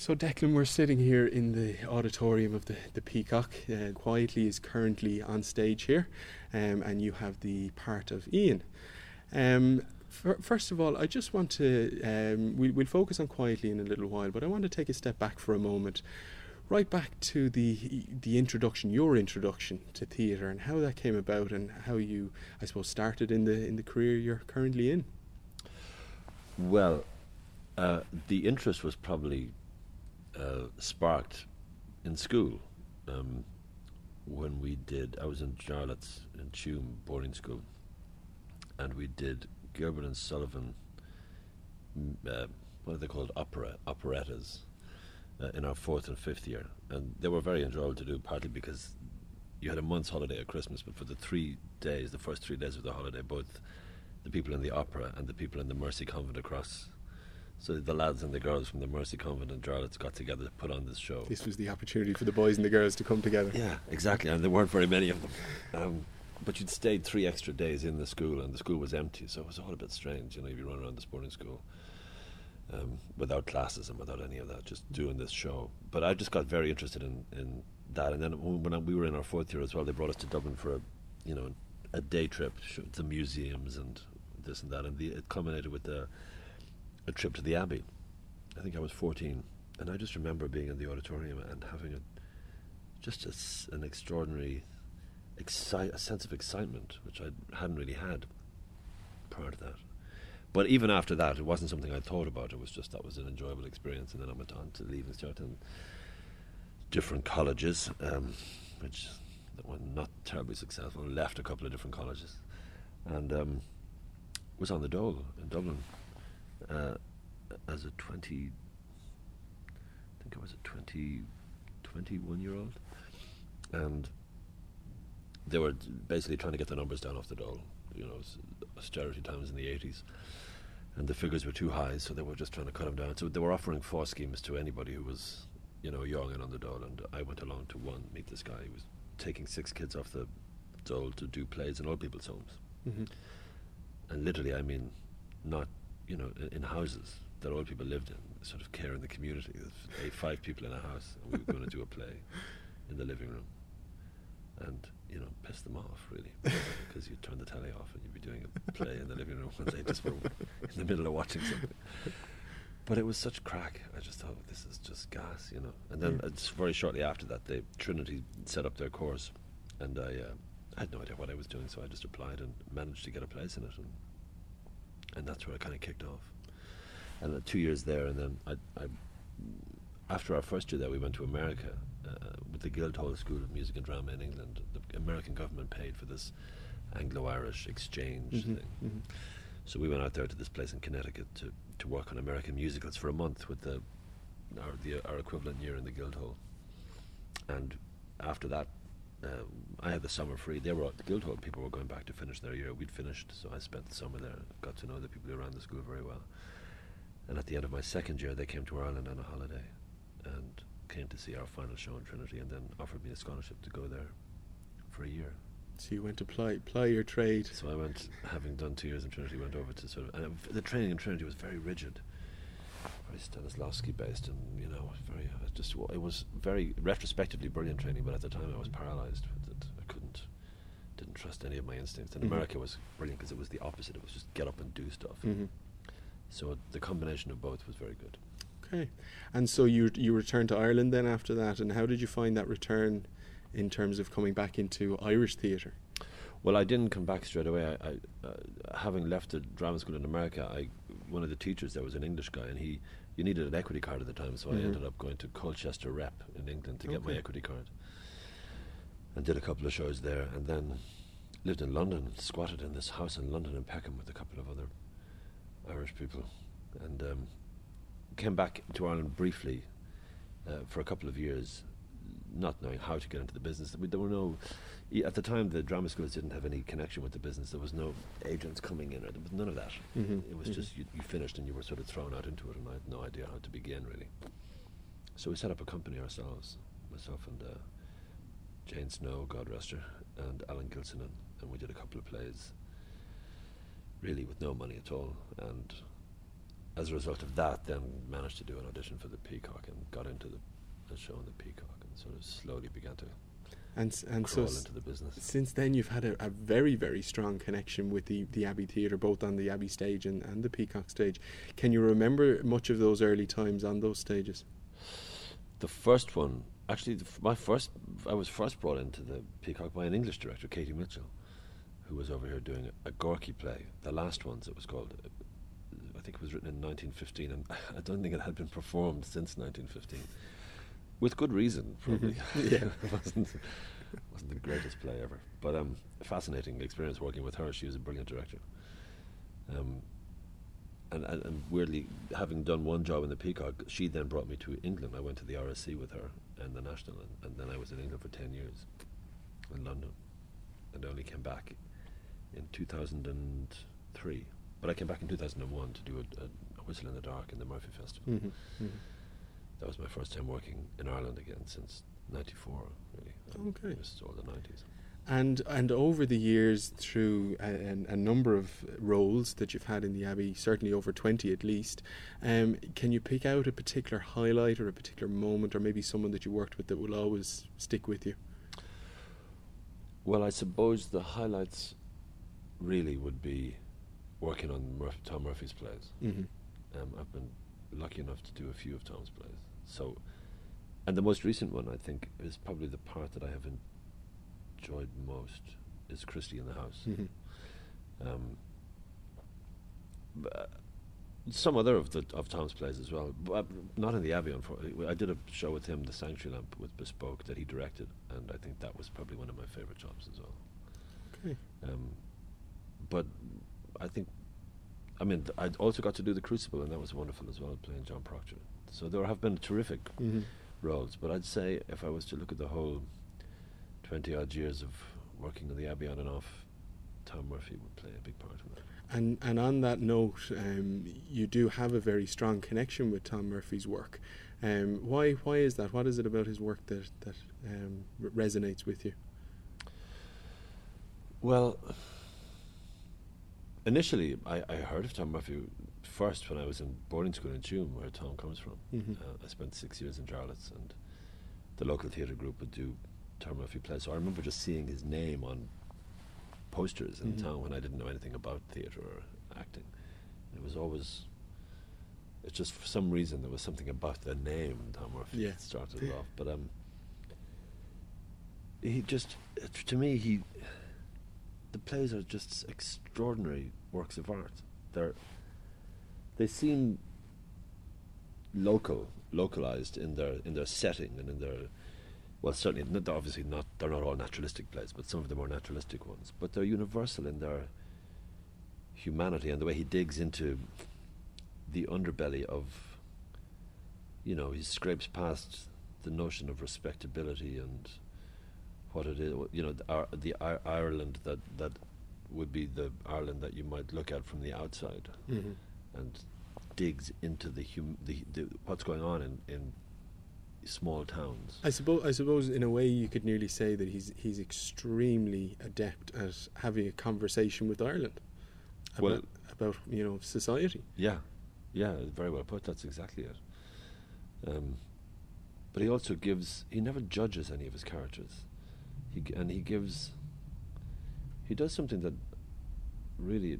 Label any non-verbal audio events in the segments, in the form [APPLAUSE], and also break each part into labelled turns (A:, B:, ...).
A: So, Declan, we're sitting here in the auditorium of the, the Peacock. Uh, Quietly is currently on stage here, um, and you have the part of Ian. Um, fir- first of all, I just want to, um, we, we'll focus on Quietly in a little while, but I want to take a step back for a moment. Right back to the the introduction, your introduction to theatre, and how that came about, and how you, I suppose, started in the in the career you're currently in.
B: Well, uh, the interest was probably uh, sparked in school um, when we did. I was in Jarlath's in Tuam boarding school, and we did Gilbert and Sullivan. Uh, what are they called? Opera operettas uh, in our fourth and fifth year, and they were very enjoyable to do. Partly because you had a month's holiday at Christmas, but for the three days, the first three days of the holiday, both the people in the opera and the people in the Mercy Convent across. So the lads and the girls from the Mercy Convent and Jarlath's got together to put on this show.
A: This was the opportunity for the boys and the girls to come together.
B: Yeah, exactly, and there weren't very many of them. Um, but you'd stayed three extra days in the school, and the school was empty, so it was all a bit strange. You know, you'd be running around this boarding school um, without classes and without any of that, just doing this show. But I just got very interested in, in that, and then when we were in our fourth year as well, they brought us to Dublin for a, you know, a day trip to museums and this and that, and the, it culminated with a, a trip to the Abbey. I think I was 14, and I just remember being in the auditorium and having a just a an extraordinary exci- a sense of excitement, which I hadn't really had prior to that. But even after that, it wasn't something I thought about. It was just that was an enjoyable experience, and then I went on to leave and start in different colleges, um, which were not terribly successful. Left a couple of different colleges, and um, was on the dole in Dublin uh, as a twenty. I think I was a 20, 21 year old, and they were basically trying to get the numbers down off the dole. You know, austerity times in the eighties, and the figures were too high, so they were just trying to cut them down. So they were offering four schemes to anybody who was, you know, young and on the dole. And I went along to one. Meet this guy. He was taking six kids off the dole to do plays in old people's homes,
A: hmm
B: and literally, I mean, not you know, in, houses that old people lived in, sort of care in the community. There's five people in a house, and we were going to do a play in the living room, and you know, piss them off really, [LAUGHS] because you'd turn the telly off and you'd be doing a play in the living room, [LAUGHS] and they just were [LAUGHS] in the middle of watching something. But it was such crack. I just thought this is just gas, you know. And then
A: Yeah.
B: it's very shortly after that, they Trinity set up their course, and I, uh, I had no idea what I was doing, so I just applied and managed to get a place in it, and and that's where I kind of kicked off. And uh, two years there, and then I, I, after our first year there, we went to America uh, with the Guildhall School of Music and Drama in England. The American government paid for this Anglo-Irish exchange
A: Mhm,
B: thing.
A: mhm.
B: So we went out there to this place in Connecticut to, to work on American musicals for a month with the our, the, our equivalent year in the Guildhall. And after that, uh, I had the summer free. They were the Guildhall people were going back to finish their year. We'd finished, so I spent the summer there. Got to know the people who ran the school very well. And at the end of my second year, they came to Ireland on a holiday, and came to see our final show in Trinity, and then offered me a scholarship to go there for a year.
A: So you went to ply ply your trade.
B: So I went, having done two years in Trinity, went over to sort of, and the training in Trinity was very rigid, very Stanislavski based, and you know, very uh, just it was very retrospectively brilliant training, but at the time I was paralysed. That I couldn't, didn't trust any of my instincts. And
A: Mhm.
B: America was brilliant because it was the opposite. It was just get up and do stuff.
A: hmm
B: So the combination of both was very good.
A: Okay, and so you you returned to Ireland then after that, and how did you find that return in terms of coming back into Irish theatre?
B: Well, I didn't come back straight away. I, I uh, having left the drama school in America, I one of the teachers there was an English guy, and he you needed an equity card at the time, so
A: Mhm.
B: I ended up going to Colchester Rep in England to get my equity card, and did a couple of shows there, and then lived in London, squatted in this house in London in Peckham with a couple of other Irish people, and um, came back to Ireland briefly uh, for a couple of years, not knowing how to get into the business. We- There were no at the time the drama schools didn't have any connection with the business. There was no agents coming in, or there was none of that.
A: Mhm,
B: It was
A: mhm.
B: just you, you finished and you were sort of thrown out into it, and I had no idea how to begin really. So we set up a company ourselves, myself and uh, Jane Snow, God rest her, and Alan Gilson, and, and we did a couple of plays, really with no money at all, and as a result of that, then managed to do an audition for the Peacock and got into the, the show in the Peacock sort of slowly began to
A: And and so
B: crawl
A: s-
B: into the business.
A: since then you've had a, a very very strong connection with the the Abbey Theatre, both on the Abbey stage and, and the Peacock stage. Can you remember much of those early times on those stages?
B: The first one, actually, the, my first, I was first brought into the Peacock by an English director, Katie Mitchell, who was over here doing a, a Gorky play. The last ones, it was called. I think it was written in 1915, and [LAUGHS] I don't think it had been performed since 1915, with good reason, probably.
A: Mhm. [LAUGHS] Yeah.
B: it wasn't wasn't the greatest play ever, but um, fascinating experience working with her. She was a brilliant director. Um, and, and, and weirdly, having done one job in the Peacock, she then brought me to England. I went to the RSC with her and the National, and, and then I was in England for 10 years in London. And only came back in 2003. But I came back in 2001 to do a, a, a Whistle in the Dark in the Murphy Festival.
A: Mm-hmm. Mm-hmm.
B: That was my first time working in Ireland again since 94, really.
A: Okay.
B: It was all the 90s.
A: And and over the years, through a, a, number of roles that you've had in the Abbey, certainly over twenty at least, um, can you pick out a particular highlight or a particular moment, or maybe someone that you worked with that will always stick with you?
B: Well, I suppose the highlights really would be working on Murph- Tom Murphy's plays.
A: Mm-hmm.
B: Um, I've been lucky enough to do a few of Tom's plays. So, and the most recent one, I think, is probably the part that I have enjoyed most is Christy in the House.
A: Mm-hmm.
B: Um, but uh, some other of the of Tom's plays as well, but not in the Abbey. Unfortunately, I did a show with him, The Sanctuary Lamp, with Bespoke that he directed, and I think that was probably one of my favorite jobs as well.
A: Okay.
B: Um, but I think, I mean, th- I also got to do The Crucible, and that was wonderful as well, playing John Proctor. So there have been terrific
A: Mm-hmm.
B: roles, but I'd say if I was to look at the whole twenty odd years of working in the Abbey on and off, Tom Murphy would play a big part of that.
A: And and on that note, um, you do have a very strong connection with Tom Murphy's work. Um, why why is that? What is it about his work that that um, resonates with you?
B: Well, initially, I, I heard of Tom Murphy first when I was in boarding school in Tuam, where Tom comes from.
A: Mhm.
B: Uh, I spent six years in Jarlath's, and the local theatre group would do Tom Murphy plays. So I remember just seeing his name on posters in
A: Mhm.
B: town when I didn't know anything about theatre or acting. It was always. It's just for some reason there was something about the name Tom Murphy
A: Yeah.
B: that started it off. But um, he just to me he the plays are just extraordinary works of art. They're they seem local, localized in their in their setting and in their well, certainly not, obviously not they're not all naturalistic plays, but some of them are naturalistic ones. But they're universal in their humanity and the way he digs into the underbelly of you know he scrapes past the notion of respectability and what it is you know the, the Ireland that that would be the Ireland that you might look at from the outside
A: Mm-hmm.
B: and digs into the, hum- the, the what's going on in, in small towns.
A: I suppose I suppose in a way you could nearly say that he's he's extremely adept at having a conversation with Ireland about
B: Well-
A: about you know society.
B: Yeah, yeah, very well put. That's exactly it. Um, but he also gives. He never judges any of his characters. He and he gives. He does something that really,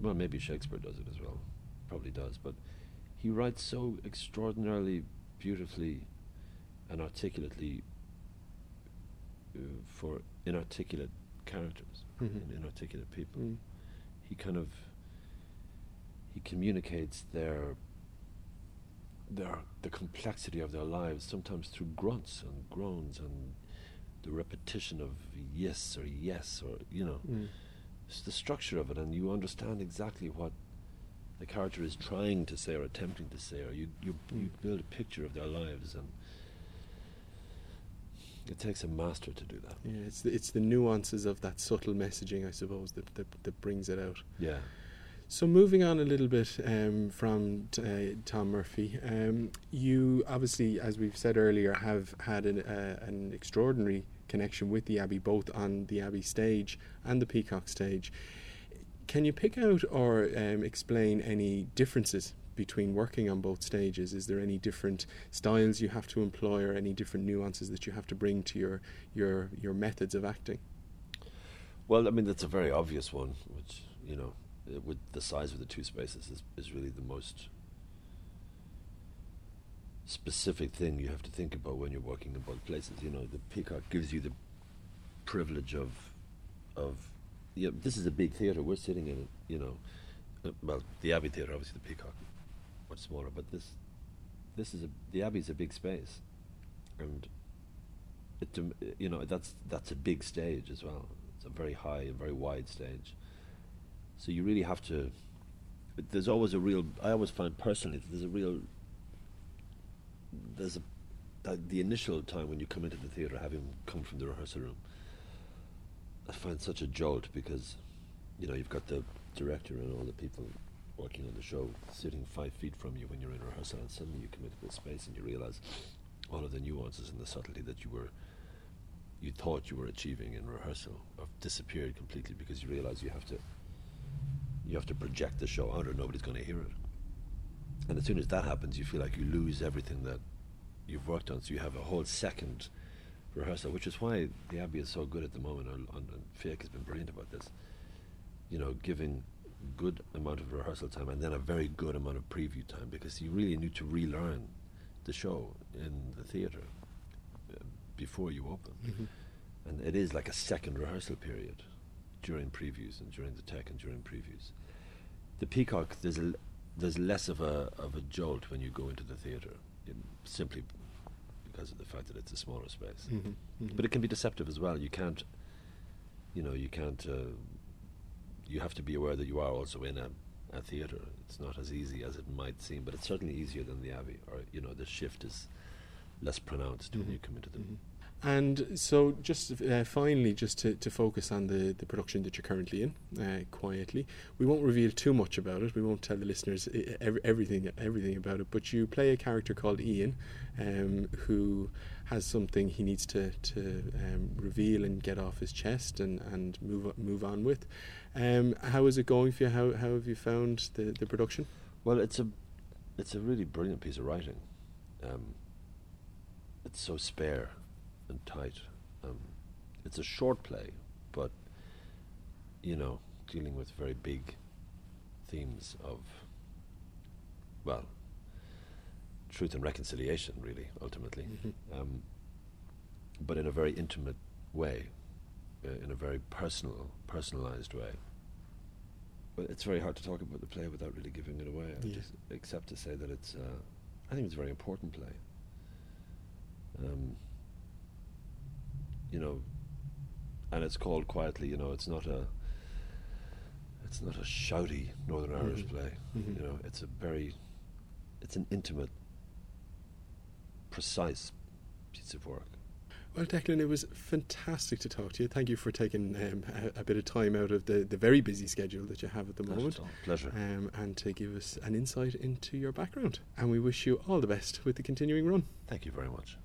B: well, maybe Shakespeare does it as well. Probably does, but he writes so extraordinarily beautifully and articulately uh, for inarticulate characters
A: Mhm.
B: and inarticulate people
A: Mm.
B: he kind of he communicates their their the complexity of their lives sometimes through grunts and groans and the repetition of yes or yes or you know
A: Mm.
B: it's the structure of it and you understand exactly what the character is trying to say or attempting to say or you you, you
A: Mm.
B: build a picture of their lives and it takes a master to do that
A: Yeah, it's the, it's the nuances of that subtle messaging, I suppose, that that, that brings it out.
B: yeah
A: So moving on a little bit um, from t- uh, Tom Murphy, um, you obviously, as we've said earlier, have had an, uh, an extraordinary connection with the Abbey, both on the Abbey stage and the Peacock stage. Can you pick out or um, explain any differences between working on both stages? Is there any different styles you have to employ, or any different nuances that you have to bring to your your your methods of acting?
B: Well, I mean that's a very obvious one, which you know, with the size of the two spaces is is really the most specific thing you have to think about when you're working in both places. You know, the Peacock gives you the privilege of of yeah, this is a big theatre. We're sitting in it. You know, well, the Abbey Theatre, obviously the Peacock, much smaller, but this this is a the Abbey is a big space, and it you know that's that's a big stage as well. It's a very high and very wide stage. So you really have to. There's always a real. I always find personally there's a real. There's a that the initial time when you come into the theatre, having come from the rehearsal room, I find such a jolt because, you know, you've got the director and all the people working on the show sitting five feet from you when you're in rehearsal, and suddenly you come into this space and you realise all of the nuances and the subtlety that you were you thought you were achieving in rehearsal have disappeared completely because you realise you have to you have to project the show out or nobody's going to hear it. And as soon as that happens, you feel like you lose everything that you've worked on. So you have a whole second rehearsal, which is why the Abbey is so good at the moment. And, and has been brilliant about this. You know, giving good amount of rehearsal time and then a very good amount of preview time because you really need to relearn the show in the theatre uh, before you open.
A: Mm-hmm.
B: And it is like a second rehearsal period during previews and during the tech and during previews. The Peacock, there's a, there's less of a of a jolt when you go into the theatre, simply because of the fact that it's a smaller space.
A: Mm-hmm. Mm-hmm.
B: But it can be deceptive as well. You can't, you know, you can't. Uh, you have to be aware that you are also in a, a theatre. It's not as easy as it might seem, but it's certainly easier than the Abbey. Or you know, the shift is less pronounced when
A: Mhm.
B: you come into the.
A: And so, just uh, finally, just to, to focus on the, the production that you're currently in, uh, quietly, we won't reveal too much about it. We won't tell the listeners uh, ev- everything everything about it. But you play a character called Ian, um, who has something he needs to to um, reveal and get off his chest and, and move move on with. Um, how is it going for you? How how have you found the, the production?
B: Well, it's a, it's a really brilliant piece of writing. Um, it's so spare and tight. Um, it's a short play, but you know, dealing with very big themes of, well, truth and reconciliation, really, ultimately,
A: Mhm.
B: um, but in a very intimate way, uh, in a very personal, personalized way. But it's very hard to talk about the play without really giving it away.
A: Yeah.
B: just, except to say that it's, uh, I think it's a very important play. Um, you know, and it's called quietly. You know, it's not a, it's not a shouty Northern Irish
A: Mhm.
B: play.
A: Mhm.
B: You know, it's a very, it's an intimate, precise piece of work.
A: Well, Declan, it was fantastic to talk to you. Thank you for taking um, a, a bit of time out of the, the very busy schedule that you have at the
B: Not
A: moment
B: at. Pleasure.
A: um, and to give us an insight into your background. And we wish you all the best with the continuing run.
B: Thank you very much.